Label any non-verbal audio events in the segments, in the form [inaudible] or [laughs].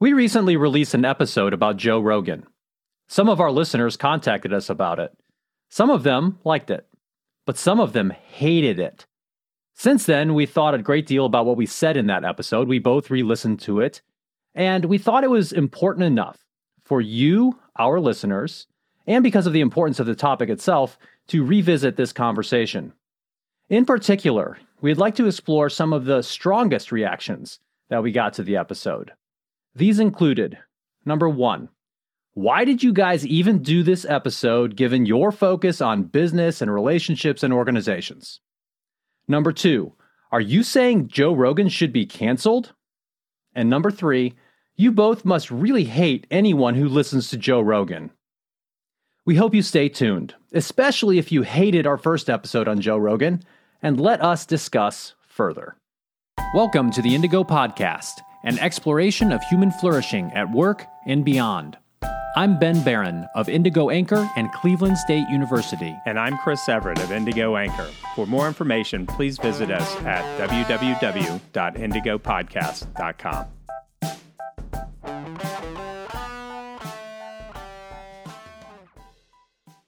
We recently released an episode about Joe Rogan. Some of our listeners contacted us about it. Some of them liked it, but some of them hated it. Since then, we thought a great deal about what we said in that episode. We both re listened to it, and we thought it was important enough for you, our listeners, and because of the importance of the topic itself, to revisit this conversation. In particular, we'd like to explore some of the strongest reactions that we got to the episode. These included number one, why did you guys even do this episode given your focus on business and relationships and organizations? Number two, are you saying Joe Rogan should be canceled? And number three, you both must really hate anyone who listens to Joe Rogan. We hope you stay tuned, especially if you hated our first episode on Joe Rogan, and let us discuss further. Welcome to the Indigo Podcast, an exploration of human flourishing at work and beyond. I'm Ben Baran of Indigo Anchor and Cleveland State University. And I'm Chris Everett of Indigo Anchor. For more information, please visit us at www.indigopodcast.com.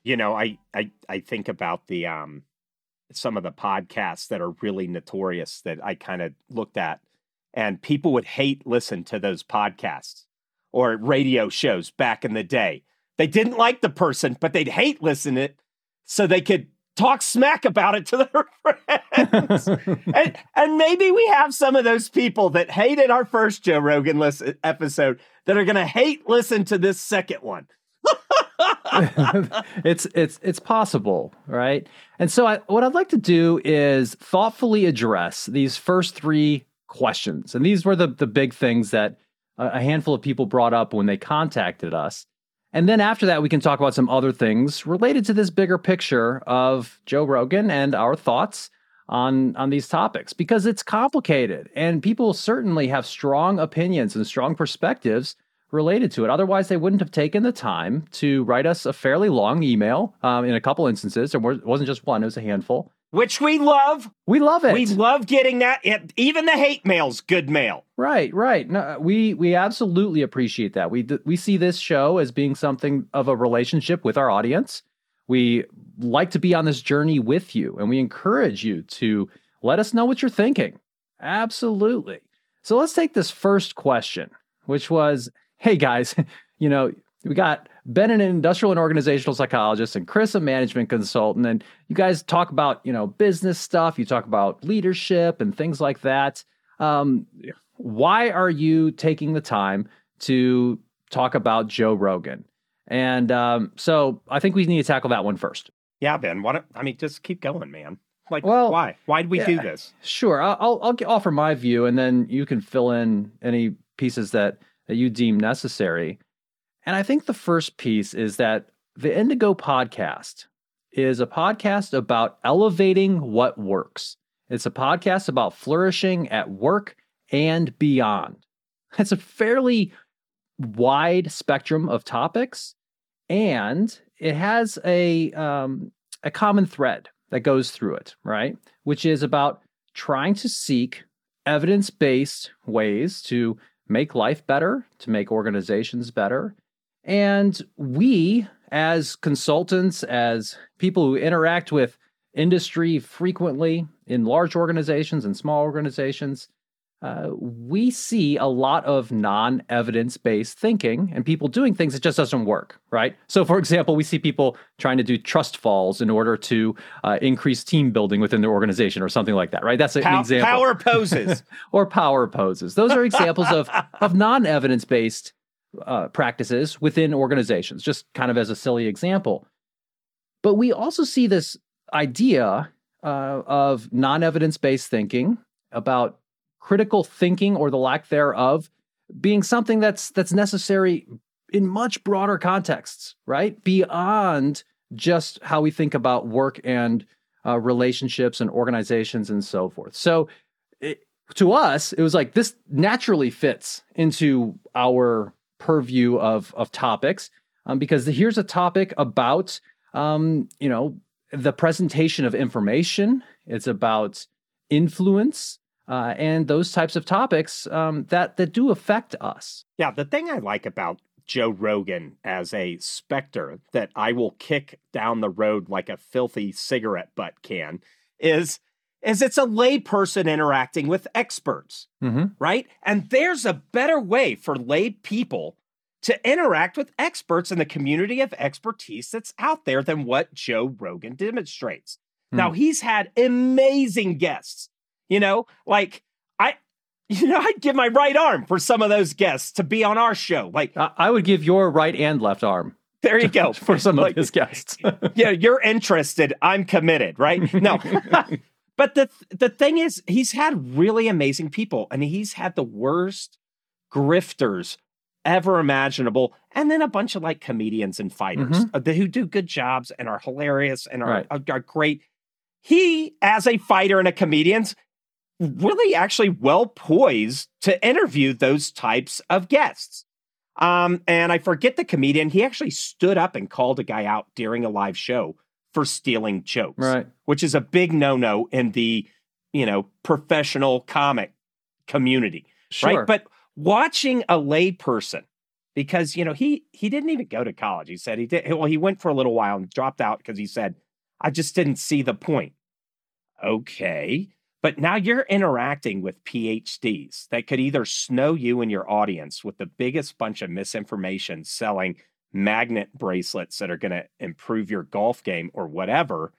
You know, I, I I think about the um some of the podcasts that are really notorious that I kind of looked at and people would hate listen to those podcasts or radio shows back in the day. They didn't like the person, but they'd hate listen it so they could talk smack about it to their [laughs] friends. [laughs] and, and maybe we have some of those people that hated our first Joe Rogan listen, episode that are going to hate listen to this second one. [laughs] it's it's it's possible, right? And so I, what I'd like to do is thoughtfully address these first three questions, and these were the the big things that a handful of people brought up when they contacted us. And then after that, we can talk about some other things related to this bigger picture of Joe Rogan and our thoughts on on these topics because it's complicated and people certainly have strong opinions and strong perspectives related to it. Otherwise, they wouldn't have taken the time to write us a fairly long email um, in a couple instances. And it wasn't just one, it was a handful. Which we love. We love it. We love getting that. Even the hate mail's good mail. Right, right. No, we we absolutely appreciate that. We we see this show as being something of a relationship with our audience. We like to be on this journey with you, and we encourage you to let us know what you're thinking. Absolutely. So let's take this first question, which was hey guys, [laughs] you know, we got Ben, an industrial and organizational psychologist, and Chris, a management consultant. And you guys talk about, you know, business stuff. You talk about leadership and things like that. Um, why are you taking the time to talk about Joe Rogan? And um, so I think we need to tackle that one first. Yeah, Ben. What? I mean, just keep going, man. Like, well, why? Why did we yeah, do this? Sure. I'll, I'll, I'll offer my view, and then you can fill in any pieces that that you deem necessary. And I think the first piece is that the Indigo podcast is a podcast about elevating what works. It's a podcast about flourishing at work and beyond. It's a fairly wide spectrum of topics, and it has a um, a common thread that goes through it, right? Which is about trying to seek evidence based ways to make life better, to make organizations better. And we, as consultants, as people who interact with industry frequently in large organizations and small organizations, uh, we see a lot of non evidence based thinking and people doing things that just doesn't work, right? So, for example, we see people trying to do trust falls in order to uh, increase team building within their organization or something like that, right? That's an example. Power poses. [laughs] or power poses. Those are examples of, of non evidence based uh, practices within organizations, just kind of as a silly example. But we also see this idea uh, of non evidence based thinking about critical thinking or the lack thereof being something that's that's necessary in much broader contexts, right? Beyond just how we think about work and uh, relationships and organizations and so forth. So, it, to us, it was like this naturally fits into our purview of of topics um, because here's a topic about um, you know the presentation of information. It's about influence uh, and those types of topics um, that that do affect us. Yeah, the thing I like about Joe Rogan as a specter that I will kick down the road like a filthy cigarette butt can is is it's a layperson interacting with experts, mm-hmm. right? And there's a better way for lay people to interact with experts in the community of expertise that's out there than what Joe Rogan demonstrates. Mm. Now, he's had amazing guests, you know, like I, [laughs] you know, I'd give my right arm for some of those guests to be on our show. Like, I would give your right and left arm. There you [laughs] go. for some like, of his guests. [laughs] yeah, you're interested. I'm committed, right? No. But the the thing is, he's had really amazing people, and he's had the worst grifters ever imaginable, and then a bunch of like comedians and fighters mm-hmm. uh, who do good jobs and are hilarious and are, right. are, are great. He, as a fighter and a comedian, really actually well poised to interview those types of guests. Um, and I forget the comedian. He actually stood up and called a guy out during a live show for stealing jokes, right? Which is a big no-no in the you know professional comic community, sure. right? But watching a layperson because you know he he didn't even go to college. He said he did well. He went for a little while and dropped out because he said I just didn't see the point. Okay, but now you're interacting with PhDs that could either snow you and your audience with the biggest bunch of misinformation selling magnet bracelets that are going to improve your golf game or whatever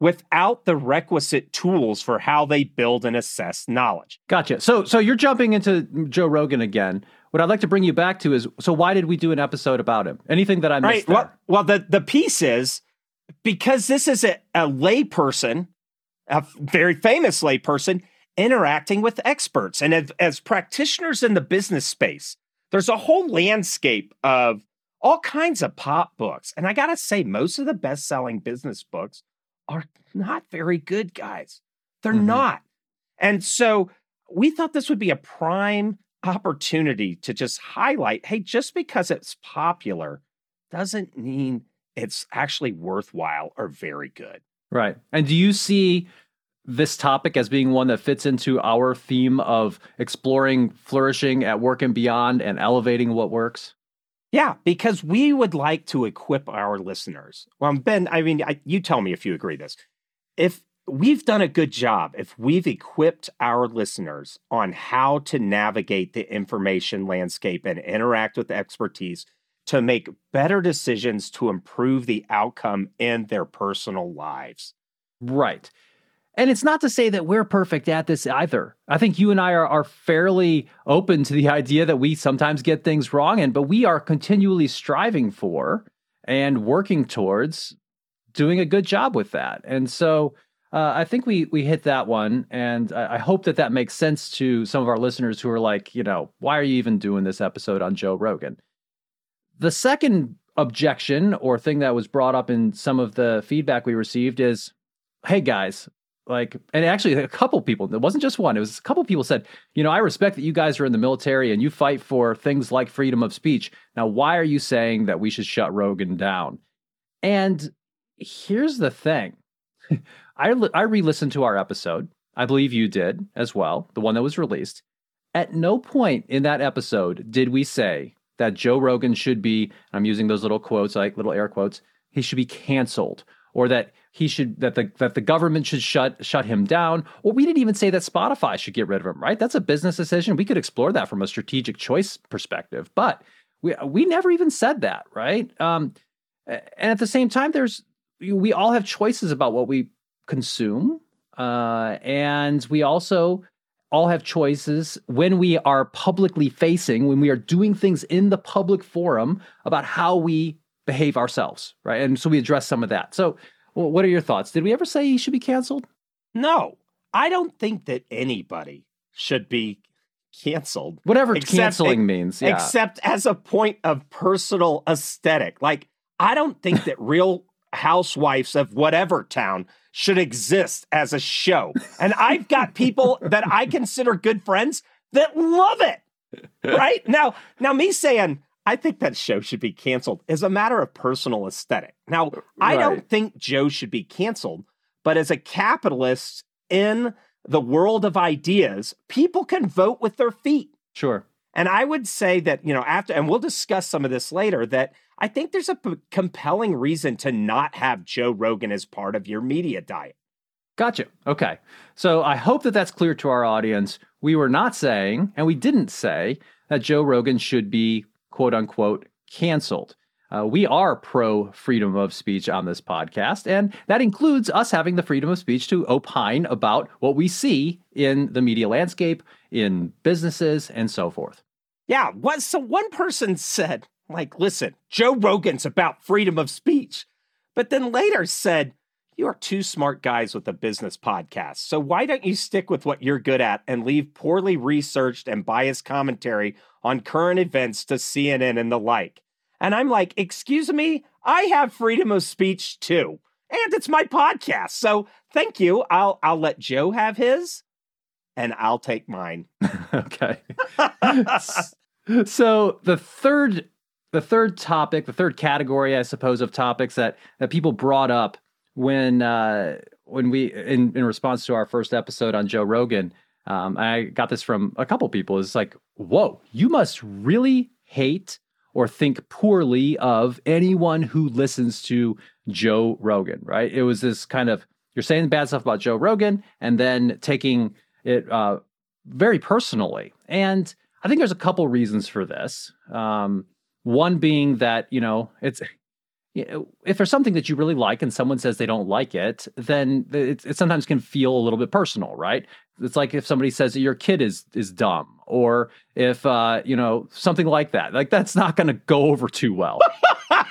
without the requisite tools for how they build and assess knowledge. Gotcha. So so you're jumping into Joe Rogan again. What I'd like to bring you back to is so why did we do an episode about him? Anything that I missed? Right. Well, well, the the piece is because this is a, a layperson, a very famous layperson interacting with experts, and as, as practitioners in the business space, there's a whole landscape of all kinds of pop books, and I gotta say, most of the best selling business books are not very good, guys. They're mm-hmm. not. And so we thought this would be a prime opportunity to just highlight hey, just because it's popular doesn't mean it's actually worthwhile or very good. Right. And do you see this topic as being one that fits into our theme of exploring flourishing at work and beyond and elevating what works? Yeah, because we would like to equip our listeners. Well, Ben, I mean, I, you tell me if you agree this. If we've done a good job, if we've equipped our listeners on how to navigate the information landscape and interact with expertise to make better decisions to improve the outcome in their personal lives. Right. And it's not to say that we're perfect at this either. I think you and I are, are fairly open to the idea that we sometimes get things wrong, and but we are continually striving for and working towards doing a good job with that. And so uh, I think we we hit that one, and I, I hope that that makes sense to some of our listeners who are like, you know, why are you even doing this episode on Joe Rogan? The second objection or thing that was brought up in some of the feedback we received is, hey guys, like and actually a couple people it wasn't just one it was a couple people said you know i respect that you guys are in the military and you fight for things like freedom of speech. Now why are you saying that we should shut rogan down? And here's the thing. [laughs] I i re-listened to our episode. I believe you did as well the one that was released. At no point in that episode did we say that joe rogan should be i'm using those little quotes like little air quotes he should be canceled or that he should that the that the government should shut shut him down. Or we didn't even say that Spotify should get rid of him right? That's a business decision. We could explore that from a strategic choice perspective but we we never even said that right? Um, and at the same time there's we all have choices about what we consume uh, and we also all have choices when we are publicly facing when we are doing things in the public forum about how we behave ourselves right? And so we address some of that. So well, what are your thoughts? Did we ever say he should be canceled? No, I don't think that anybody should be canceled. Whatever except, canceling means, yeah. Except as a point of personal aesthetic. Like, I don't think that [laughs] real housewives of whatever town should exist as a show. And I've got people [laughs] that I consider good friends that love it. Right? Now, now me saying, I think that show should be canceled as a matter of personal aesthetic. Now, I don't think Joe should be canceled, but as a capitalist in the world of ideas, people can vote with their feet. Sure. And I would say that, you know, after, and we'll discuss some of this later, that I think there's a p- compelling reason to not have Joe Rogan as part of your media diet. Gotcha. Okay. So I hope that that's clear to our audience. We were not saying, and we didn't say, that Joe Rogan should be quote unquote canceled. Uh, we are pro freedom of speech on this podcast, and that includes us having the freedom of speech to opine about what we see in the media landscape, in businesses, and so forth. Yeah. What, so one person said, like, listen, Joe Rogan's about freedom of speech, but then later said, you are two smart guys with a business podcast. So why don't you stick with what you're good at and leave poorly researched and biased commentary on current events to CNN and the like? And I'm like, excuse me, I have freedom of speech too. And it's my podcast. So thank you. I'll I'll let Joe have his and I'll take mine. [laughs] okay. so the third the third topic, the third category, I suppose, of topics that that people brought up when uh, when we in in response to our first episode on Joe Rogan, um, I got this from a couple people. It's like, whoa, you must really hate or think poorly of anyone who listens to Joe Rogan, right? It was this kind of you're saying bad stuff about Joe Rogan and then taking it uh, very personally. And I think there's a couple reasons for this. Um, one being that you know it's if there's something that you really like and someone says they don't like it, then it, it, sometimes can feel a little bit personal, right? It's like if somebody says your kid is is dumb, or if uh, you know something like that. Like that's not going to go over too well,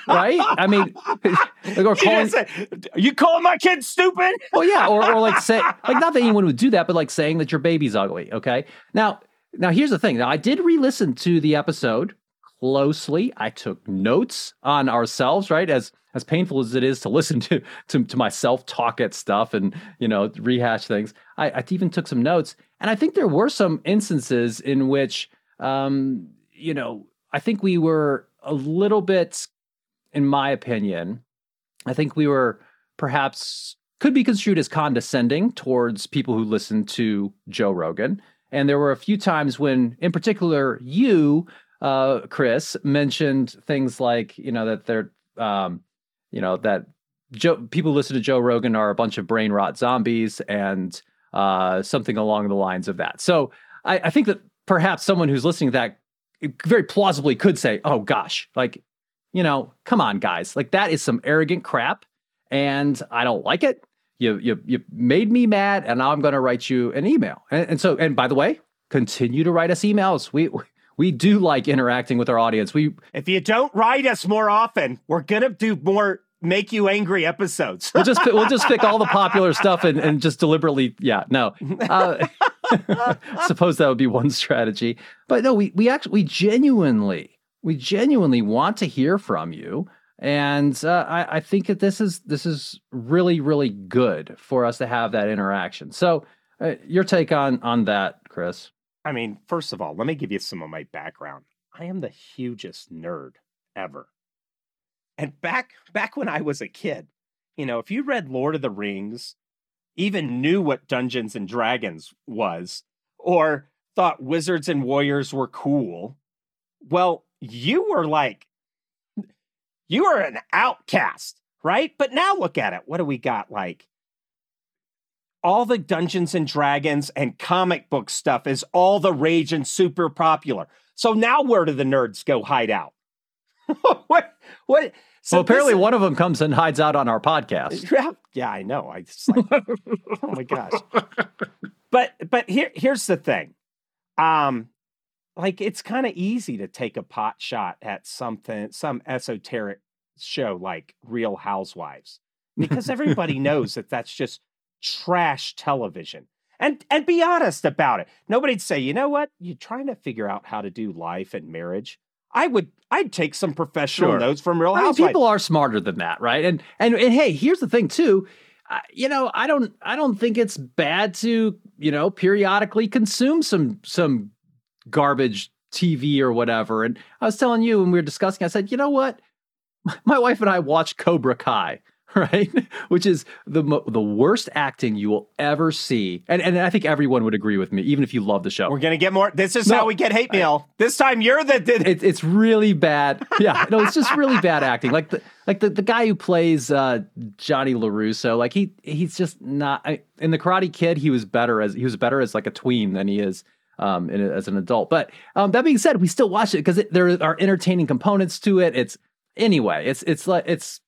right? I mean, [laughs] like, or calling, say, you calling my kid stupid? well, yeah, or or like say [laughs] like not that anyone would do that, but like saying that your baby's ugly. Okay, now now here's the thing. Now I did re-listen to the episode closely. I took notes on ourselves, right? As as painful as it is to [laughs] listen to to, to myself talk at stuff and you know rehash things, I, I even took some notes, and I think there were some instances in which, um, you know, I think we were a little bit, in my opinion, I think we were perhaps could be construed as condescending towards people who listen to Joe Rogan. And there were a few times when, in particular, you uh, Chris mentioned things like you know that they're um, you know that Joe people listen to Joe Rogan are a bunch of brain rot zombies and uh, something along the lines of that. So I, I think that perhaps someone who's listening to that very plausibly could say, "Oh gosh, like you know, come on, guys, like that is some arrogant crap, and I don't like it." You, you, you made me mad, and now I'm going to write you an email. And, and so, and by the way, continue to write us emails. We we do like interacting with our audience. We if you don't write us more often, we're gonna do more make you angry episodes. we'll just we'll just [laughs] pick all the popular stuff and, and just deliberately yeah no. Uh, [laughs] suppose that would be one strategy, but no, we we actually we genuinely we genuinely want to hear from you. And uh, I, I think that this is this is really really good for us to have that interaction. So, uh, your take on on that, Chris? I mean, first of all, let me give you some of my background. I am the hugest nerd ever. And back back when I was a kid, you know, if you read Lord of the Rings, even knew what Dungeons and Dragons was, or thought wizards and warriors were cool, well, you were like you were an outcast, right? But now look at it. What do we got like all the Dungeons and Dragons and comic book stuff is all the rage and super popular. So now where do the nerds go hide out? [laughs] what? What? So well, apparently this, one of them comes and hides out on our podcast. [laughs] Yeah, yeah, I know. I just like, [laughs] oh my gosh. But but here here's the thing. Um, like it's kind of easy to take a pot shot at something, some esoteric show like Real Housewives, because everybody knows that that's just trash television. And and be honest about it. Nobody'd say, you know what? You're trying to figure out how to do life and marriage. I would I'd take some professional sure. notes from Real Housewives. I mean, people are smarter than that, right? And and and hey, here's the thing too. Uh, you know, I don't I don't think it's bad to you know periodically consume some some garbage TV or whatever. And I was telling you when we were discussing, I said, you know what? My, [laughs] my wife and I watched Cobra Kai [laughs] right? Which is the mo- the worst acting you will ever see, and and I think everyone would agree with me, even if you love the show. We're gonna get more. This is No, how we get hate mail. this time you're the. the It, it's really bad. Yeah, no, it's just really bad acting. Like the like the, the guy who plays uh, Johnny Larusso, like he he's just not I, in the Karate Kid. He was better as he was better as like a tween than he is um, in, as an adult. But um, that being said, we still watch it because there are entertaining components to it. It's anyway, it's it's like it's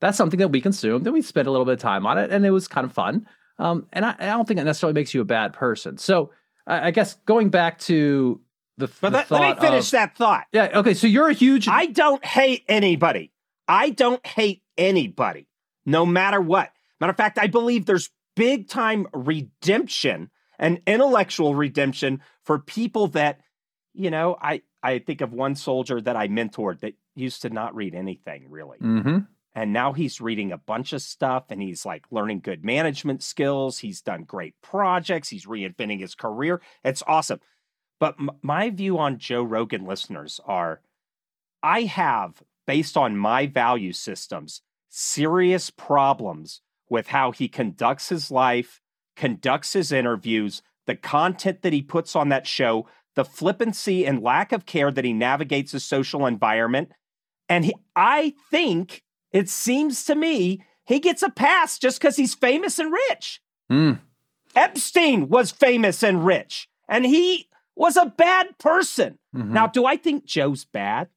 that's something that we consumed and we spent a little bit of time on it, and it was kind of fun. Um, and I, I don't think it necessarily makes you a bad person. So I, I guess going back to the, but the let, let me finish of- that thought. Yeah. Okay. So you're a huge. I don't hate anybody. I don't hate anybody, no matter what. Matter of fact, I believe there's big time redemption and intellectual redemption for people that, you know, I, I think of one soldier that I mentored that used to not read anything really. hmm And now he's reading a bunch of stuff and he's like learning good management skills. He's done great projects. He's reinventing his career. It's awesome. But m- my view on Joe Rogan listeners are I have, based on my value systems, serious problems with how he conducts his life, conducts his interviews, the content that he puts on that show, the flippancy and lack of care that he navigates his social environment. And he, I think it seems to me he gets a pass just because he's famous and rich. Mm. Epstein was famous and rich, and he was a bad person. Mhm. Now, do I think Joe's bad?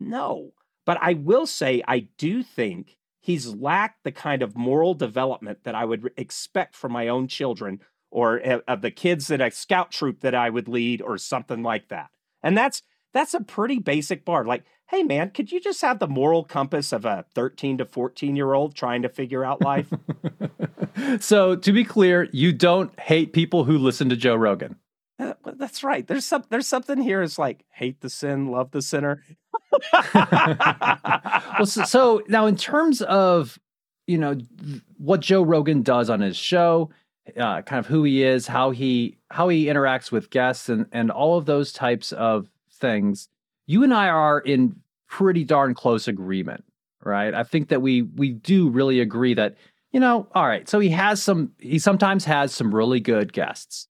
No. But I will say, I do think he's lacked the kind of moral development that I would expect from my own children or uh, of the kids that a scout troop that I would lead or something like that. And that's that's a pretty basic bar. Like, hey man, could you just have the moral compass of a 13 to 14 year old trying to figure out life? [laughs] so to be clear, you don't hate people who listen to Joe Rogan. Uh, well, that's right. There's some there's something here. It's like hate the sin, love the sinner. [laughs] [laughs] well, so, so now in terms of you know what Joe Rogan does on his show, uh, kind of who he is, how he how he interacts with guests, and and all of those types of things, you and I are in pretty darn close agreement, right? I think that we we do really agree that you know, all right. So he has some. He sometimes has some really good guests.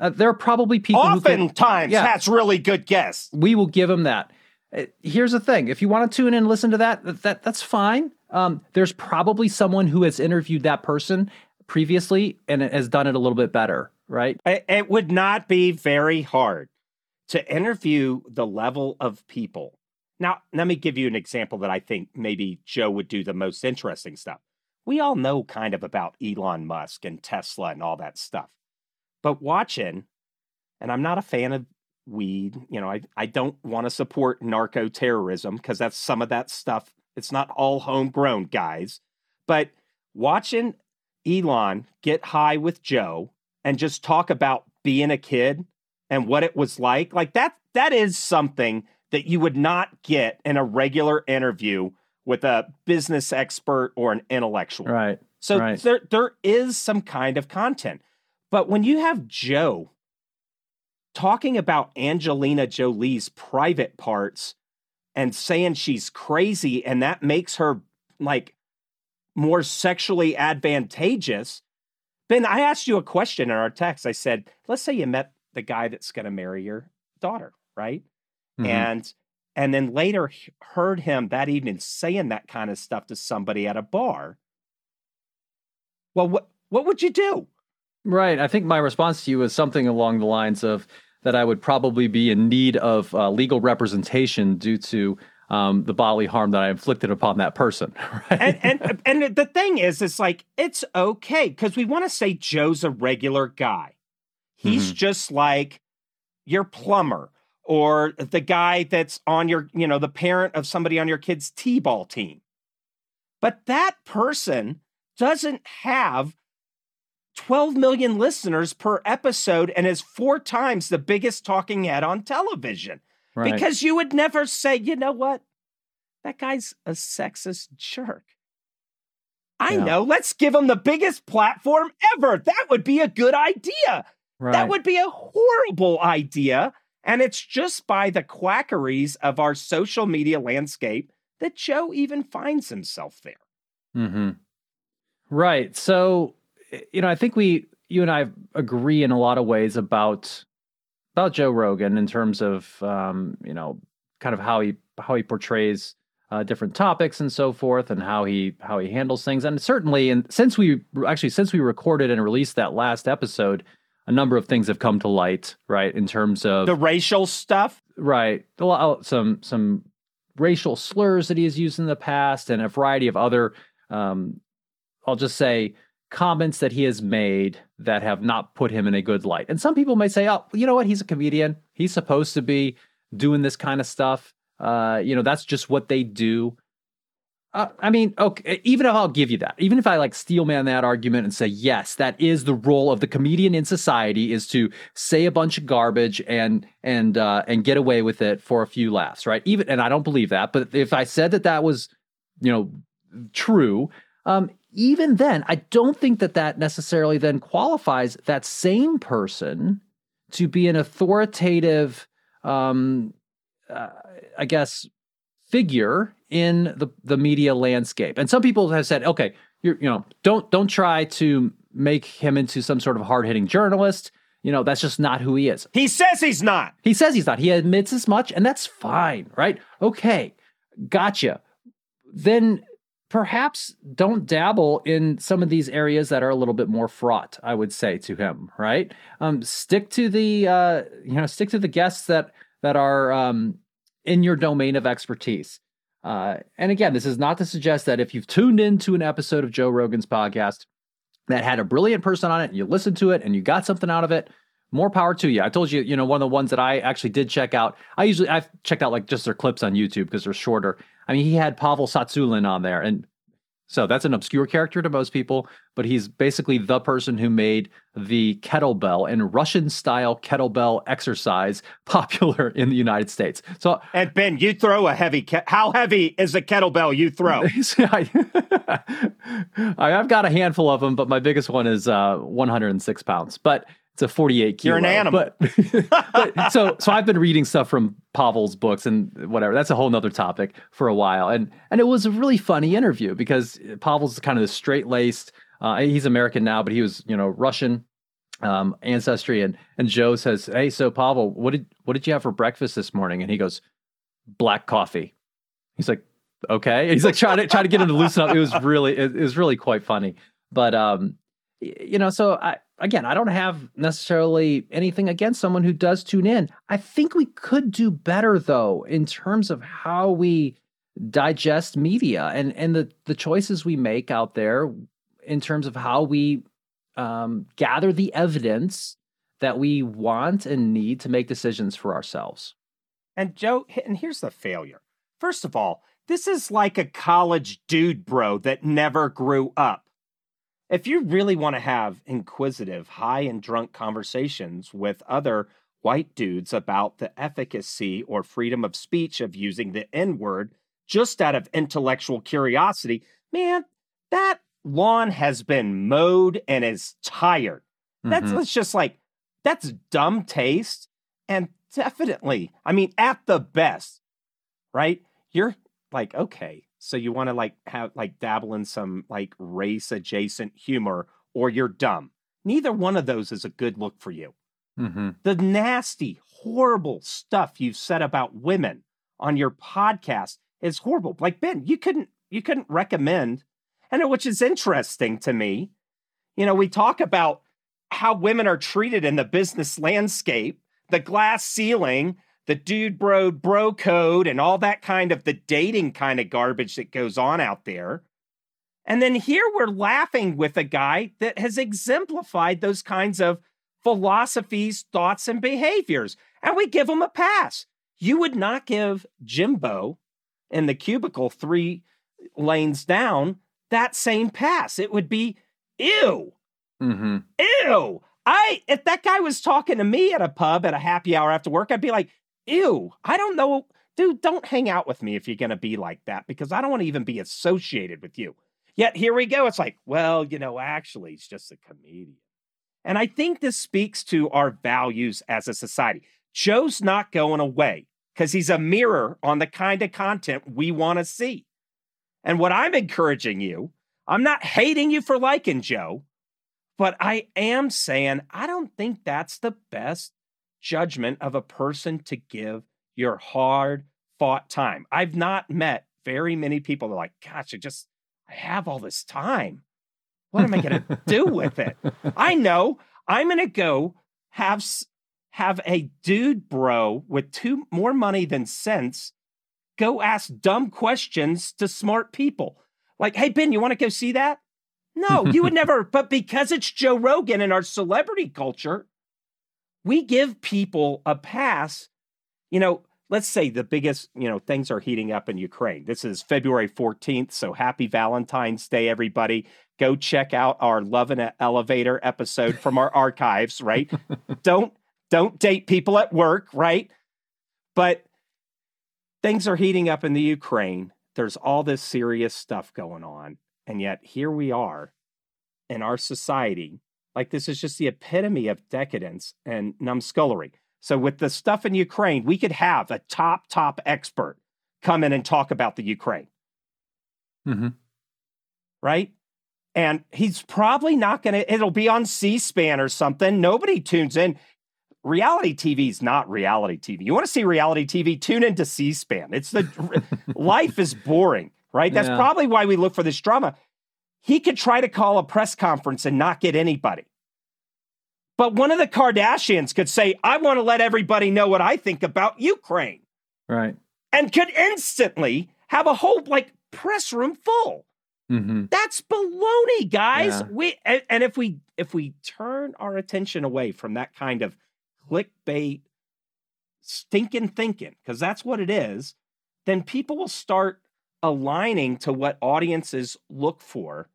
Uh, there are probably people who can, Oftentimes, Yeah. that's really good guess. we will give him that. Uh, Here's the thing: if you want to tune in and listen to that, that, that that's fine. Um, there's probably someone who has interviewed that person previously and has done it a little bit better, right? It would not be very hard to interview the level of people. Now, let me give you an example that I think maybe Joe would do the most interesting stuff. We all know kind of about Elon Musk and Tesla and all that stuff. But watching, and I'm not a fan of weed, you know, I, I don't want to support narco terrorism because that's some of that stuff. It's not all homegrown, guys. But watching Elon get high with Joe and just talk about being a kid and what it was like like that that is something that you would not get in a regular interview with a business expert or an intellectual Right. so right. there there is some kind of content but when you have joe talking about angelina jolie's private parts and saying she's crazy and that makes her like more sexually advantageous ben i asked you a question in our text i said let's say you met the guy that's going to marry your daughter right Mhm. and and then later heard him that evening saying that kind of stuff to somebody at a bar well what what would you do Right. I think my response to you is something along the lines of that I would probably be in need of uh, legal representation due to um, the bodily harm that I inflicted upon that person. [laughs] Right. and and and the thing is it's like it's okay because we want to say joe's a regular guy he's mm-hmm. just like your plumber or the guy that's on your you know the parent of somebody on your kid's t-ball team but that person doesn't have 12 million listeners per episode and is four times the biggest talking head on television right. because you would never say, you know what? That guy's a sexist jerk. I Yeah. know. Let's give him the biggest platform ever. That would be a good idea. Right. That would be a horrible idea. And it's just by the quackeries of our social media landscape that Joe even finds himself there. Mm-hmm. Right. So, you know, I think we, you and I agree in a lot of ways about about Joe Rogan in terms of, um, you know, kind of how he how he portrays uh, different topics and so forth, and how he how he handles things. And certainly, and since we actually since we recorded and released that last episode, a number of things have come to light, right? In terms of the racial stuff, right? Some some racial slurs that he has used in the past, and a variety of other, um, I'll just say, comments that he has made that have not put him in a good light. And some people may say, "Oh, you know what? He's a comedian. He's supposed to be doing this kind of stuff. Uh, you know, that's just what they do." Uh, I mean, okay, even if I'll give you that, even if I like steelman that argument and say, yes, that is the role of the comedian in society is to say a bunch of garbage and and uh, and get away with it for a few laughs, right? Even and I don't believe that, but if I said that that was, you know, true, um, even then, I don't think that that necessarily then qualifies that same person to be an authoritative, um, uh, I guess, figure in the the media landscape. And some people have said, okay, you you know, don't don't try to make him into some sort of hard hitting journalist. You know, that's just not who he is. He says he's not. He says he's not. He admits as much, and that's fine, right? Okay, gotcha. Then perhaps don't dabble in some of these areas that are a little bit more fraught. I would say to him, right? Um, stick to the uh, you know, stick to the guests that that are um, in your domain of expertise. Uh, and again, this is not to suggest that if you've tuned into an episode of Joe Rogan's podcast that had a brilliant person on it, and you listened to it and you got something out of it, more power to you. I told you, you know, one of the ones that I actually did check out. I usually I've checked out like just their clips on YouTube because they're shorter. I mean, he had Pavel Tsatsouline on there, and so that's an obscure character to most people, but he's basically the person who made the kettlebell and Russian style kettlebell exercise [laughs] popular in the United States. So, and Ben, you throw a heavy. Ke- how heavy is the kettlebell you throw? [laughs] I, [laughs] have got a handful of them, but my biggest one is uh, 106 pounds. But it's a 48 kilo. You're an animal. But, [laughs] but, so so I've been reading stuff from Pavel's books and whatever. That's a whole nother topic for a while. And and it was a really funny interview because Pavel's kind of the straight laced. Uh, he's American now, but he was you know Russian um, ancestry. And and Joe says, "Hey, so Pavel, what did what did you have for breakfast this morning?" And he goes, "Black coffee." He's like, "Okay." [laughs] he's like trying to trying to get him to loosen up. It was really it, it was really quite funny. But um, you know, so I again, I don't have necessarily anything against someone who does tune in. I think we could do better though in terms of how we digest media and and the the choices we make out there in terms of how we um, gather the evidence that we want and need to make decisions for ourselves. And Joe, and here's the failure. First of all, this is like a college dude bro that never grew up if you really want to have inquisitive, high and drunk conversations with other white dudes about the efficacy or freedom of speech of using the N word just out of intellectual curiosity, man, that lawn has been mowed and is tired. That's mm-hmm. just like, that's dumb taste. And definitely, I mean, at the best, right? You're like, okay, so you want to like have like dabble in some like race adjacent humor or you're dumb. Neither one of those is a good look for you. Mm-hmm. The nasty, horrible stuff you've said about women on your podcast is horrible. Like Ben, you couldn't you couldn't recommend, and which is interesting to me. You know, we talk about how women are treated in the business landscape, the glass ceiling, the dude bro bro code and all that kind of the dating kind of garbage that goes on out there. And then here we're laughing with a guy that has exemplified those kinds of philosophies, thoughts, and behaviors. And we give him a pass. You would not give Jimbo in the cubicle three lanes down that same pass. It would be ew. Mm-hmm. Ew. I if that guy was talking to me at a pub at a happy hour after work, I'd be like, ew, I don't know. Dude, don't hang out with me if you're going to be like that because I don't want to even be associated with you. Yet here we go. It's like, well, you know, actually, he's just a comedian. And I think this speaks to our values as a society. Joe's not going away because he's a mirror on the kind of content we want to see. And what I'm encouraging you I'm not hating you for liking Joe, but I am saying I don't think that's the best judgment of a person to give your hard fought time. I've not met very many people that are like, gosh, I just, I have all this time. What am I going [laughs] to do with it? I know I'm going to go have have a dude bro with two more money than sense go ask dumb questions to smart people. Like, hey Ben, you want to go see that? No, you would never. [laughs] But because it's Joe Rogan in our celebrity culture, we give people a pass. You know, let's say the biggest, you know, things are heating up in Ukraine. This is February 14th. So happy Valentine's Day, everybody. Go check out our Love in an Elevator episode from our [laughs] archives, right? [laughs] don't don't date people at work, right? But things are heating up in the Ukraine. There's all this serious stuff going on. And yet here we are in our society. Like this is just the epitome of decadence and numbskullery. So with the stuff in Ukraine, we could have a top, top expert come in and talk about the Ukraine. Mm-hmm. Right? And he's probably not going to, it'll be on C SPAN or something. Nobody tunes in. Reality TV is not reality TV. You want to see reality TV? Tune into C SPAN. It's the [laughs] life is boring, right? That's yeah. probably why we look for this drama. He could try to call a press conference and not get anybody. But one of the Kardashians could say, I want to let everybody know what I think about Ukraine. Right. And could instantly have a whole like press room full. Mm-hmm. That's baloney, guys. Yeah. We and, and if we if we turn our attention away from that kind of clickbait stinking thinking, because that's what it is, then people will start aligning to what audiences look for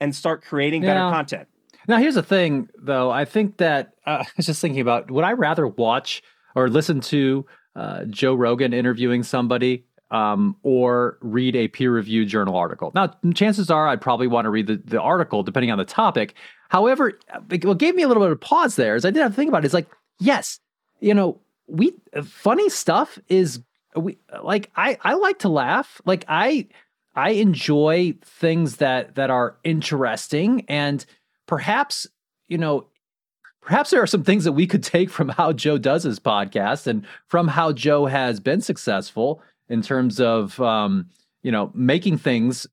and start creating better yeah. content. Now, here's the thing, though. I think that uh, [laughs] I was just thinking about would I rather watch or listen to uh, Joe Rogan interviewing somebody um, or read a peer reviewed journal article? Now, chances are I'd probably want to read the, the article depending on the topic. However, what gave me a little bit of pause there is I did have to think about it. It's like, yes, you know, we funny stuff is we like I I like to laugh. Like I I enjoy things that that are interesting and perhaps, you know, perhaps there are some things that we could take from how Joe does his podcast and from how Joe has been successful in terms of, um, you know, making things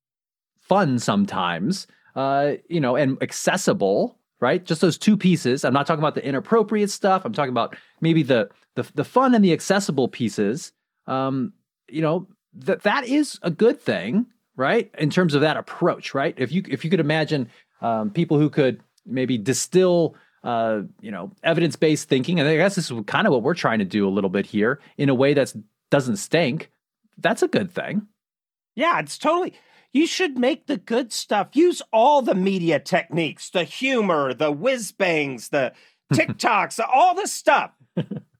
fun sometimes, uh, you know, and accessible. Right, just those two pieces. I'm not talking about the inappropriate stuff. I'm talking about maybe the the, the fun and the accessible pieces. Um, you know, that that is a good thing, right? In terms of that approach, right? If you if you could imagine um, people who could maybe distill uh, you know evidence based thinking. And I guess this is kind of what we're trying to do a little bit here in a way that doesn't stink. That's a good thing. Yeah, it's totally. You should make the good stuff. Use all the media techniques, the humor, the whiz bangs, the [laughs] TikToks, all the stuff. [laughs]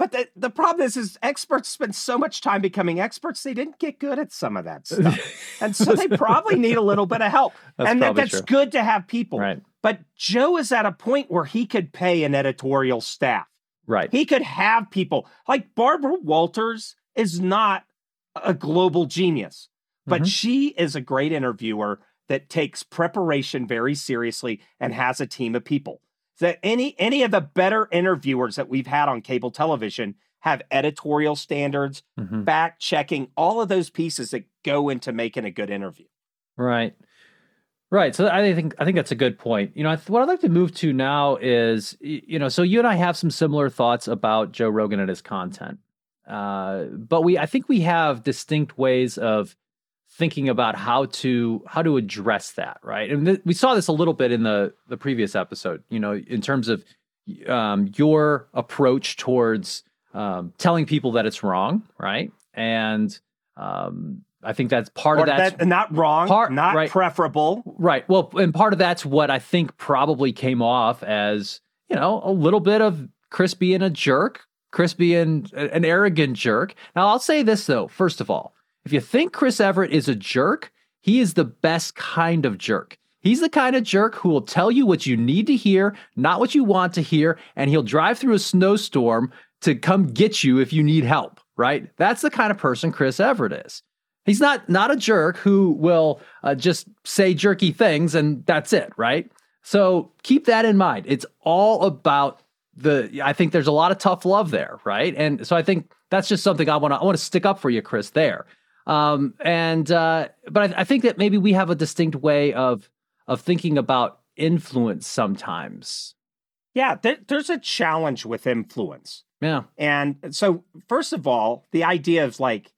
But the, the problem is, is experts spend so much time becoming experts, they didn't get good at some of that [laughs] stuff. and so they probably need a little bit of help. [laughs] That's and that, that's true. good to have people. Right. But Joe is at a point where he could pay an editorial staff. Right. He could have people like Barbara Walters is not a global genius, but mm-hmm. she is a great interviewer that takes preparation very seriously and has a team of people that any any of the better interviewers that we've had on cable television have editorial standards, mm-hmm. fact checking, all of those pieces that go into making a good interview. Right. Right. So I think I think that's a good point. You know, what I'd like to move to now is you know, so you and I have some similar thoughts about Joe Rogan and his content. Uh, but we I think we have distinct ways of thinking about how to how to address that right and th- we saw this a little bit in the the previous episode you know in terms of um, your approach towards um, telling people that it's wrong right and um, I think that's part or of that's that, not wrong, part, not right, preferable. Right. Well, and part of that's what I think probably came off as, you know, a little bit of Chris being a jerk, Chris being an arrogant jerk. Now, I'll say this, though, first of all, if you think Chris Everett is a jerk, he is the best kind of jerk. He's the kind of jerk who will tell you what you need to hear, not what you want to hear, and he'll drive through a snowstorm to come get you if you need help, right? That's the kind of person Chris Everett is. He's not not a jerk who will uh, just say jerky things and that's it, right? So keep that in mind. It's all about the. I think there's a lot of tough love there, right? And so I think that's just something I want to I want to stick up for you, Chris. There, um, and uh, but I, I think that maybe we have a distinct way of of thinking about influence sometimes. Yeah, there, there's a challenge with influence. Yeah, and so first of all, the idea of like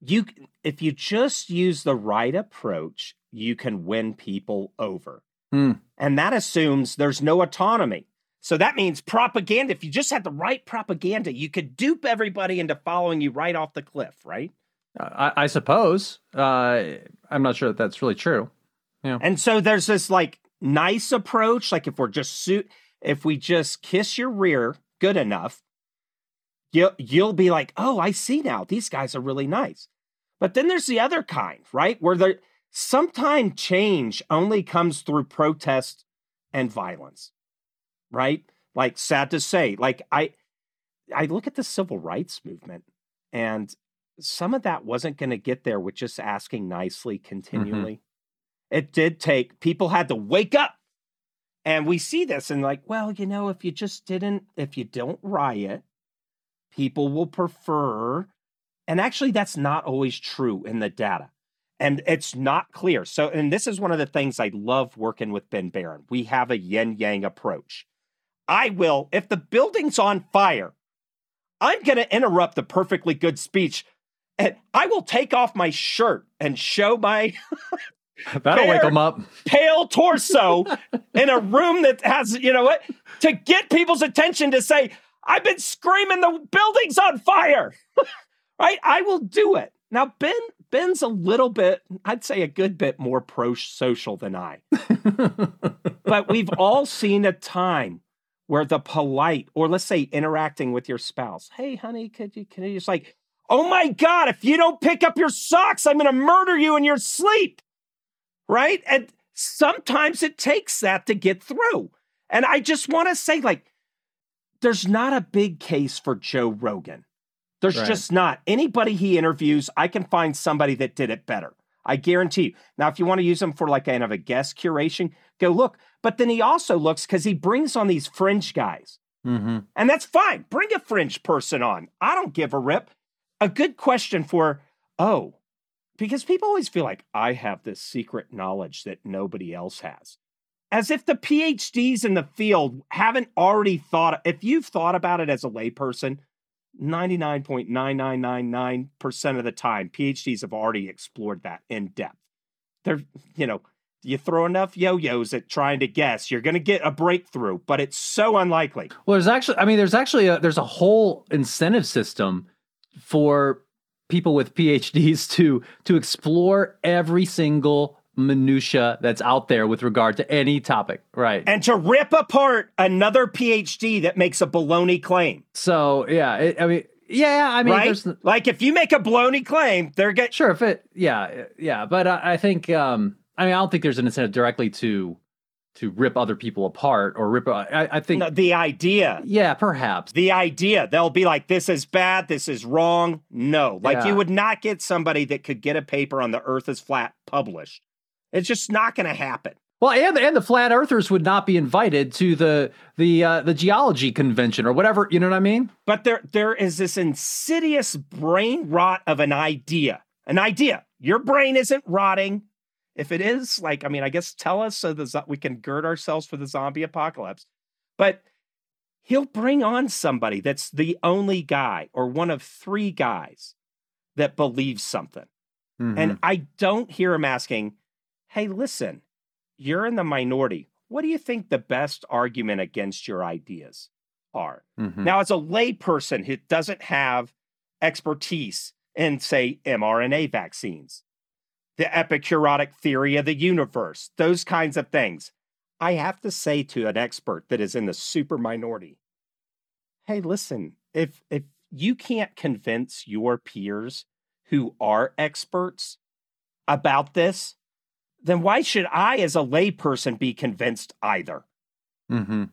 you if you just use the right approach, you can win people over. Hmm. And that assumes there's no autonomy. So that means propaganda. If you just had the right propaganda, you could dupe everybody into following you right off the cliff, right? I, I suppose. Uh, I'm not sure that that's really true. Yeah. And so there's this like nice approach. Like if we're just suit, if we just kiss your rear good enough, you'll you'll be like, oh, I see now. These guys are really nice. But then there's the other kind, right? Where there sometimes change only comes through protest and violence, right? Like sad to say, like I I look at the civil rights movement and some of that wasn't going to get there with just asking nicely continually. Mm-hmm. It did take people had to wake up. And we see this and like, well, you know, if you just didn't if you don't riot, people will prefer and actually that's not always true in the data and it's not clear. So, and this is one of the things I love working with Ben Baran. We have a yin yang approach. I will, if the building's on fire, I'm going to interrupt the perfectly good speech and I will take off my shirt and show my. [laughs] That'll wake them up. Pale torso [laughs] in a room that has, you know what, to get people's attention to say, I've been screaming, the building's on fire. [laughs] right? I will do it. Now, Ben Ben's a little bit, I'd say a good bit more pro social than I. but we've all seen a time where the polite, or let's say interacting with your spouse, hey, honey, could you, can you just like, oh my God, if you don't pick up your socks, I'm going to murder you in your sleep. Right. And sometimes it takes that to get through. And I just want to say, like, there's not a big case for Joe Rogan. There's right. just not. Anybody he interviews, I can find somebody that did it better. I guarantee you. Now, if you want to use him for like kind of a guest curation, go look. But then he also looks because he brings on these fringe guys. Mm-hmm. And that's fine. Bring a fringe person on. I don't give a rip. A good question for, oh, because people always feel like I have this secret knowledge that nobody else has. As if the PhDs in the field haven't already thought, if you've thought about it as a layperson, 99.9999% of the time, PhDs have already explored that in depth. They're, you know, you throw enough yo-yos at trying to guess, you're going to get a breakthrough, but it's so unlikely. Well, there's actually, I mean, there's actually a, there's a whole incentive system for people with PhDs to to explore every single minutia that's out there with regard to any topic, right? And to rip apart another PhD that makes a baloney claim. So yeah, it, I mean, yeah, I mean, right? like if you make a baloney claim, they're get sure if it, yeah, yeah, but I, I think, um, I mean, I don't think there's an incentive directly to to rip other people apart or rip. I, I think no, the idea, yeah, perhaps the idea they'll be like, this is bad, this is wrong. No, like yeah. you would not get somebody that could get a paper on the Earth is flat published it's just not going to happen. Well, and and the flat earthers would not be invited to the the uh, the geology convention or whatever. You know what I mean? But there there is this insidious brain rot of an idea. An idea. Your brain isn't rotting. If it is, like I mean, I guess tell us so that we can gird ourselves for the zombie apocalypse. But he'll bring on somebody that's the only guy or one of three guys that believes something. Mm-hmm. And I don't hear him asking hey, listen, you're in the minority. What do you think the best argument against your ideas are? Mm-hmm. Now, as a layperson who doesn't have expertise in, say, mRNA vaccines, the epicuritic theory of the universe, those kinds of things, I have to say to an expert that is in the super minority, hey, listen, if if you can't convince your peers who are experts about this, then why should I, as a layperson, be convinced either? Mm-hmm.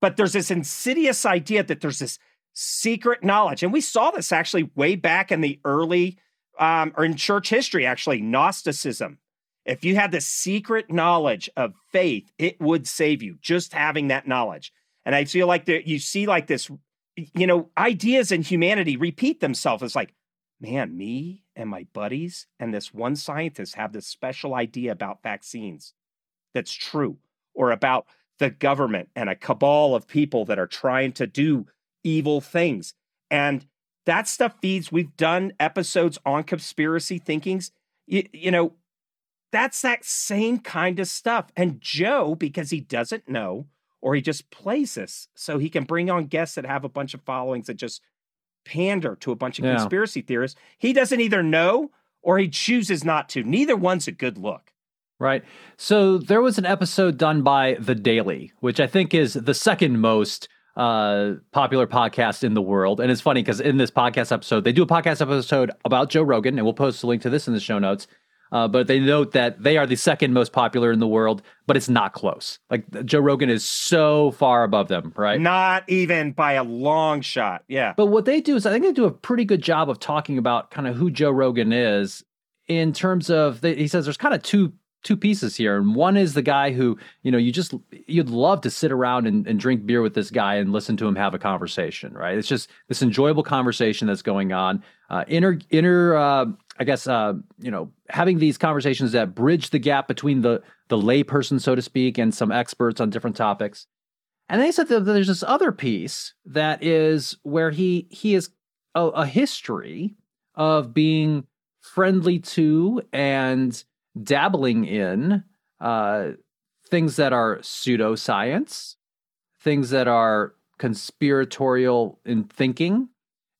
But there's this insidious idea that there's this secret knowledge. And we saw this actually way back in the early um, or in church history, actually, Gnosticism. If you had the secret knowledge of faith, it would save you just having that knowledge. And I feel like that you see like this, you know, ideas in humanity repeat themselves. It's like, man, me and my buddies and this one scientist have this special idea about vaccines that's true, or about the government and a cabal of people that are trying to do evil things. And that stuff feeds. We've done episodes on conspiracy thinkings. You, you know, that's that same kind of stuff. And Joe, because he doesn't know, or he just plays this so he can bring on guests that have a bunch of followings that just pander to a bunch of yeah. conspiracy theorists. He doesn't either know or he chooses not to. Neither one's a good look. Right. So there was an episode done by The Daily, which I think is the second most uh, popular podcast in the world. And it's funny because in this podcast episode, they do a podcast episode about Joe Rogan, and we'll post a link to this in the show notes. Uh, but they note that they are the second most popular in the world, but it's not close. Like Joe Rogan is so far above them, right? Not even by a long shot. Yeah. But what they do is I think they do a pretty good job of talking about kind of who Joe Rogan is in terms of, he says there's kind of two two pieces here. And one is the guy who you know you just you'd love to sit around and, and, drink beer with this guy and listen to him have a conversation right? It's just this enjoyable conversation that's going on uh, inner inner uh, i guess uh, you know having these conversations that bridge the gap between the the layperson so to speak and some experts on different topics. And they said that there's this other piece that is where he he is a, a history of being friendly to and dabbling in uh, things that are pseudoscience, things that are conspiratorial in thinking.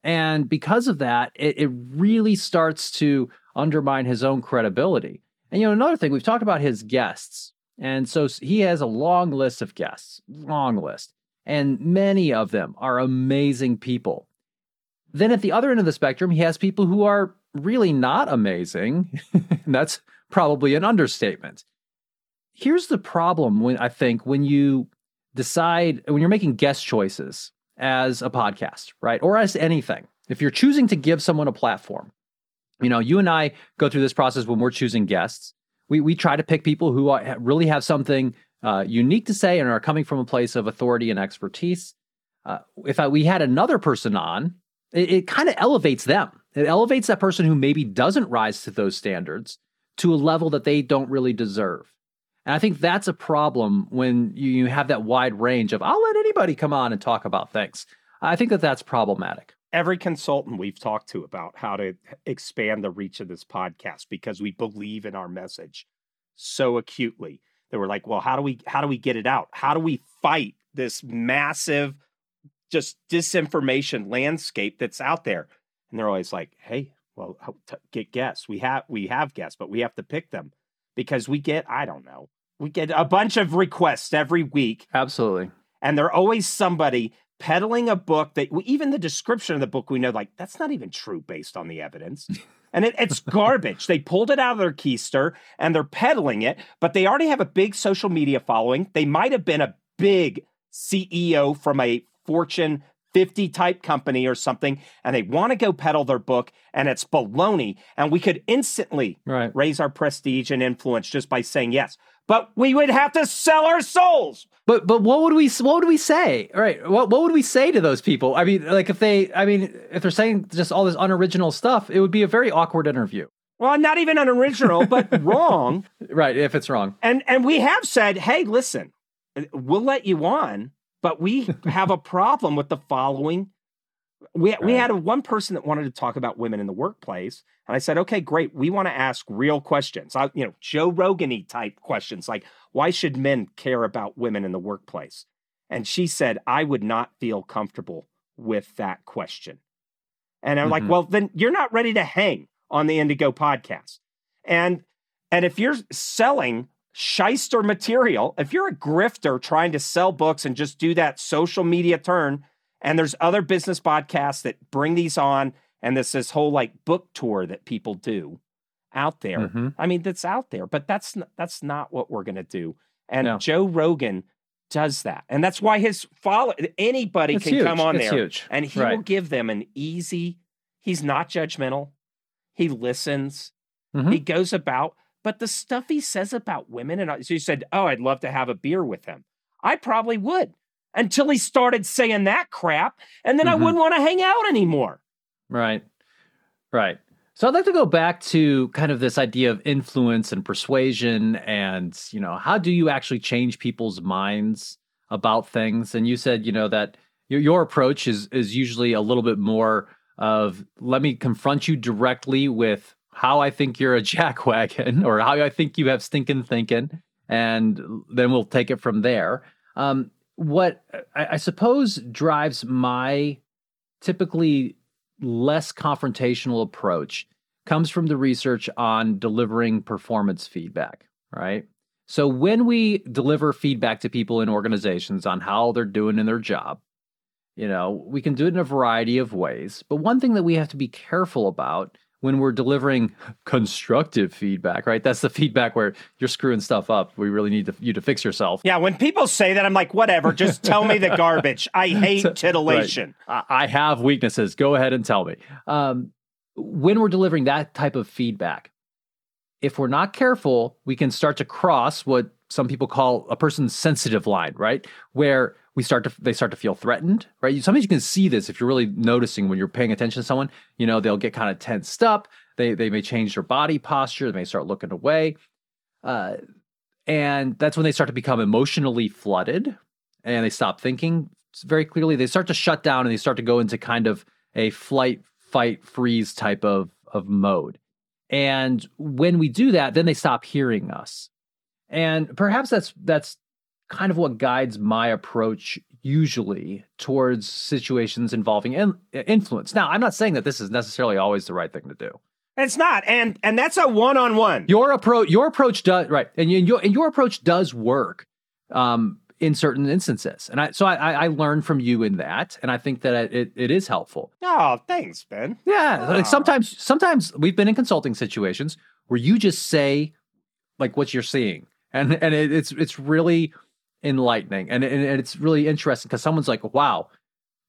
And because of that, it, it really starts to undermine his own credibility. And, you know, another thing, we've talked about his guests. And so he has a long list of guests, long list. And many of them are amazing people. Then at the other end of the spectrum, he has people who are really not amazing. And [laughs] that's probably an understatement. Here's the problem when I think when you decide when you're making guest choices as a podcast, right? Or as anything. If you're choosing to give someone a platform, you know, you and I go through this process when we're choosing guests. We we try to pick people who are, really have something uh, unique to say and are coming from a place of authority and expertise. Uh, if I, we had another person on, it, it kind of elevates them. It elevates that person who maybe doesn't rise to those standards to a level that they don't really deserve. And I think that's a problem when you have that wide range of, I'll let anybody come on and talk about things. I think that that's problematic. Every consultant we've talked to about how to expand the reach of this podcast because we believe in our message so acutely that we're like, well, how do we how do we get it out? How do we fight this massive just disinformation landscape that's out there? And they're always like, hey, well get guests. We have we have guests but we have to pick them because we get i don't know we get a bunch of requests every week. Absolutely. And they're always somebody peddling a book that even the description of the book we know like that's not even true based on the evidence. [laughs] And it, it's garbage. They pulled it out of their keister and they're peddling it but they already have a big social media following. They might have been a big ceo from a fortune 50 type company or something and they want to go peddle their book and it's baloney and we could instantly right. raise our prestige and influence just by saying yes. But we would have to sell our souls. But but what would we what would we say? All right what what would we say to those people? I mean like if they i mean if they're saying just all this unoriginal stuff it would be a very awkward interview. Well not even unoriginal but [laughs] wrong. Right if it's wrong. And and we have said hey listen we'll let you on but we have a problem with the following. We, right. we had a, one person that wanted to talk about women in the workplace. And I said, okay, great. We want to ask real questions. I, you know, Joe Rogan type questions like, why should men care about women in the workplace? And she said, I would not feel comfortable with that question. And I'm mm-hmm. like, well, then you're not ready to hang on the Indigo podcast. And and if you're selling shyster material. If you're a grifter trying to sell books and just do that social media turn, and there's other business podcasts that bring these on, and this this whole like book tour that people do out there. Mm-hmm. I mean, that's out there, but that's that's not what we're gonna do. And no. Joe Rogan does that, and that's why his follow anybody it's can huge. come on it's there, huge. and he right. will give them an easy. He's not judgmental. He listens. Mhm. He goes about, but the stuff he says about women, and I, so you said, "Oh, I'd love to have a beer with him." I probably would until he started saying that crap, and then I Mhm. wouldn't want to hang out anymore. Right. Right. So I'd like to go back to kind of this idea of influence and persuasion and, you know, how do you actually change people's minds about things? And you said, you know, that your your approach is is usually a little bit more of let me confront you directly with how I think you're a [laughs] jackwagon or how I think you have stinking thinking, and then we'll take it from there. Um, what I, I suppose drives my typically less confrontational approach comes from the research on delivering performance feedback, right? So when we deliver feedback to people in organizations on how they're doing in their job, you know, we can do it in a variety of ways. But one thing that we have to be careful about when we're delivering constructive feedback, right? That's the feedback where you're screwing stuff up. We really need to, you to fix yourself. Yeah, when people say that, I'm like, whatever, just [laughs] tell me the garbage. I hate titillation. I I have weaknesses. Go ahead and tell me. Um, when we're delivering that type of feedback, if we're not careful, we can start to cross what some people call a person's sensitive line, right? Where we start to they start to feel threatened, right? Sometimes you can see this if you're really noticing when you're paying attention to someone. You know, they'll get kind of tensed up. They they may change their body posture. They may start looking away, uh, and that's when they start to become emotionally flooded, and they stop thinking very clearly. They start to shut down and they start to go into kind of a flight, fight, freeze type of of mode. And when we do that, then they stop hearing us. And perhaps that's that's kind of what guides my approach usually towards situations involving in, influence. Now, I'm not saying that this is necessarily always the right thing to do. It's not, and and that's a one on one. Your approach, your approach does right, and you- and your and your approach does work um, in certain instances. And I so I, I learned from you in that, and I think that it it is helpful. Oh, thanks, Ben. Yeah, like Ah. sometimes sometimes we've been in consulting situations where you just say like what you're seeing, and and it, it's it's really enlightening, and and, and it's really interesting because someone's like, "Wow,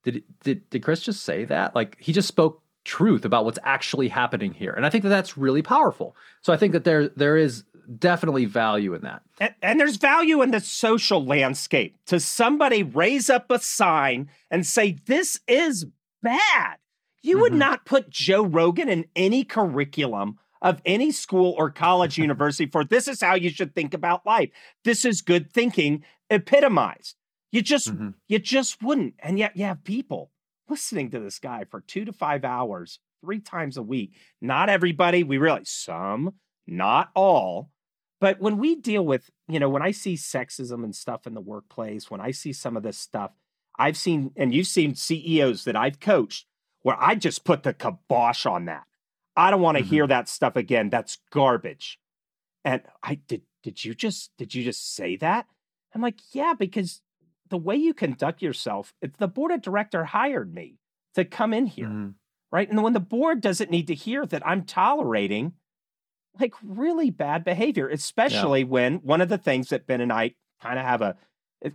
did did did Chris just say that? Like he just spoke truth about what's actually happening here," and I think that that's really powerful. So I think that there there is definitely value in that. And, and there's value in the social landscape to somebody raise up a sign and say, This is bad. You would Mhm. not put Joe Rogan in any curriculum of any school or college [laughs] university for this is how you should think about life. This is good thinking epitomized. You just Mhm. you just wouldn't. And yet you have people listening to this guy for two to five hours, three times a week. Not everybody, we realize some, not all. But when we deal with, you know, when I see sexism and stuff in the workplace, when I see some of this stuff, I've seen, and you've seen CEOs that I've coached where I just put the kibosh on that. I don't want to Mhm. hear that stuff again. That's garbage. And I did, did you just, did you just say that? I'm like, yeah, because the way you conduct yourself, it's the board of director hired me to come in here Mhm. right? And when the board doesn't need to hear that I'm tolerating like really bad behavior, especially when one of the things that Ben and I kind of have a,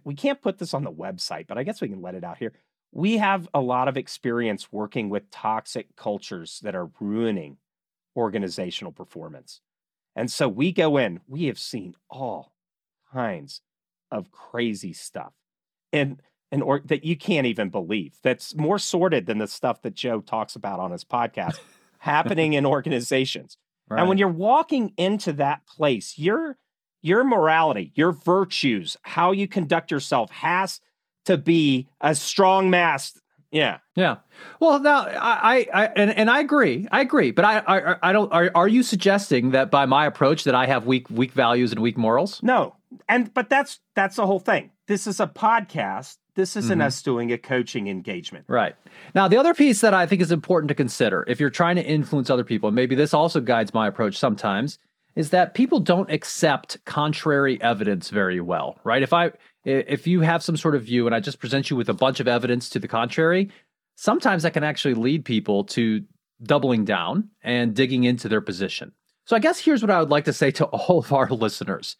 we can't put this on the website, but I guess we can let it out here. We have a lot of experience working with toxic cultures that are ruining organizational performance. And so we go in, we have seen all kinds of crazy stuff. And and or that you can't even believe. That's more sordid than the stuff that Joe talks about on his podcast [laughs] happening in organizations. Right. And when you're walking into that place, your your morality, your virtues, how you conduct yourself has to be a strong mast. Yeah. Yeah. Well, now I, I, I and, and I agree. I agree. But I, I, I don't. Are, are you suggesting that by my approach that I have weak, weak values and weak morals? No. And but that's that's the whole thing. This is a podcast. This isn't Mhm. us doing a coaching engagement. Right. Now, the other piece that I think is important to consider if you're trying to influence other people, and maybe this also guides my approach sometimes, is that people don't accept contrary evidence very well, right? If I if you have some sort of view and I just present you with a bunch of evidence to the contrary, sometimes that can actually lead people to doubling down and digging into their position. So I guess here's what I would like to say to [laughs] all of our listeners.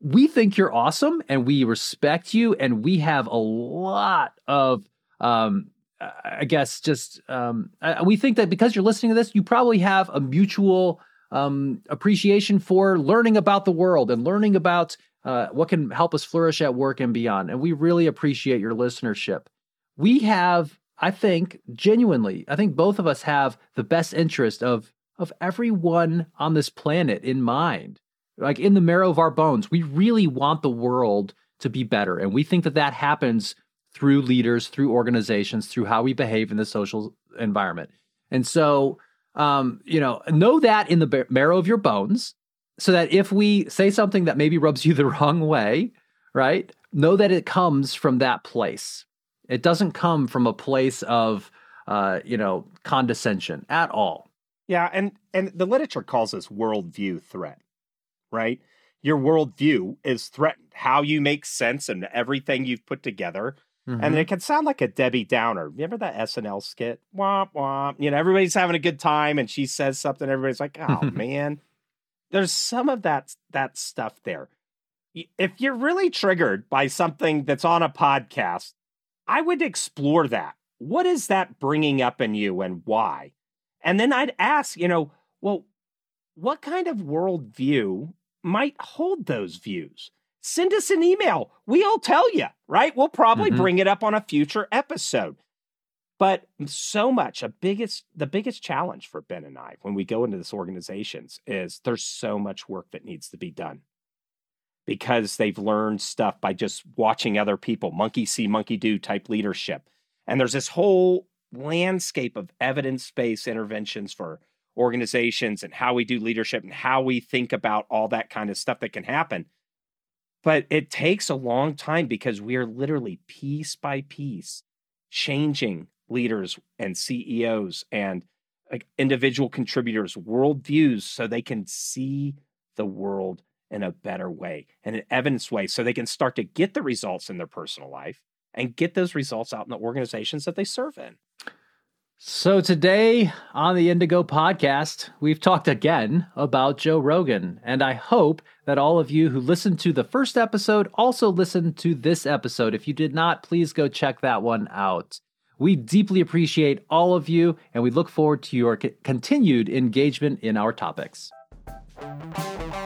We think you're awesome and we respect you and we have a lot of um, I guess just um, we think that because you're listening to this, you probably have a mutual um, appreciation for learning about the world and learning about uh, what can help us flourish at work and beyond. And we really appreciate your listenership. We have, I think, genuinely, I think both of us have the best interest of of everyone on this planet in mind, like in the marrow of our bones. We really want the world to be better, and we think that that happens through leaders, through organizations, through how we behave in the social environment. And so, um, you know, know that in the marrow of your bones, so that if we say something that maybe rubs you the [laughs] wrong way, right, know that it comes from that place. It doesn't come from a place of, uh, you know, condescension at all. Yeah, and and the literature calls this worldview threat, right? Your worldview is threatened. How you make sense and everything you've put together Mm-hmm. And it can sound like a Debbie Downer. Remember that SNL skit? Womp womp. You know, everybody's having a good time and she says something, everybody's like, oh [laughs] man. There's some of that that stuff there. If you're really triggered by something that's on a podcast, I would explore that. What is that bringing up in you and why? And then I'd ask, you know, well, what kind of worldview might hold those views? Send us an email. We'll tell you, right? We'll probably mm-hmm. bring it up on a future episode. But so much, a biggest the biggest challenge for Ben and I when we go into this organizations is there's so much work that needs to be done. Because they've learned stuff by just watching other people, monkey see, monkey do type leadership. And there's this whole landscape of evidence-based interventions for organizations and how we do leadership and how we think about all that kind of stuff that can happen but it takes a long time because we are literally piece by piece changing leaders and CEOs and like individual contributors' worldviews so they can see the world in a better way and an evidence way so they can start to get the results in their personal life and get those results out in the organizations that they serve in. So, today on the Indigo podcast, we've talked again about Joe Rogan. And I hope that all of you who listened to the first episode also listened to this episode. If you did not, please go check that one out. We deeply appreciate all of you, and we look forward to your c- continued engagement in our topics.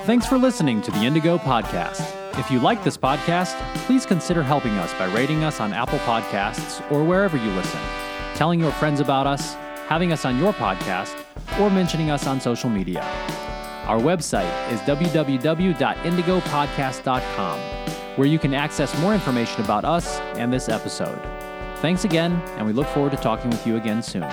Thanks for listening to the Indigo podcast. If you like this podcast, please consider helping us by rating us on Apple Podcasts or wherever you listen telling your friends about us, having us on your podcast, or mentioning us on social media. Our website is www.indigopodcast.com, where you can access more information about us and this episode. Thanks again, and we look forward to talking with you again soon.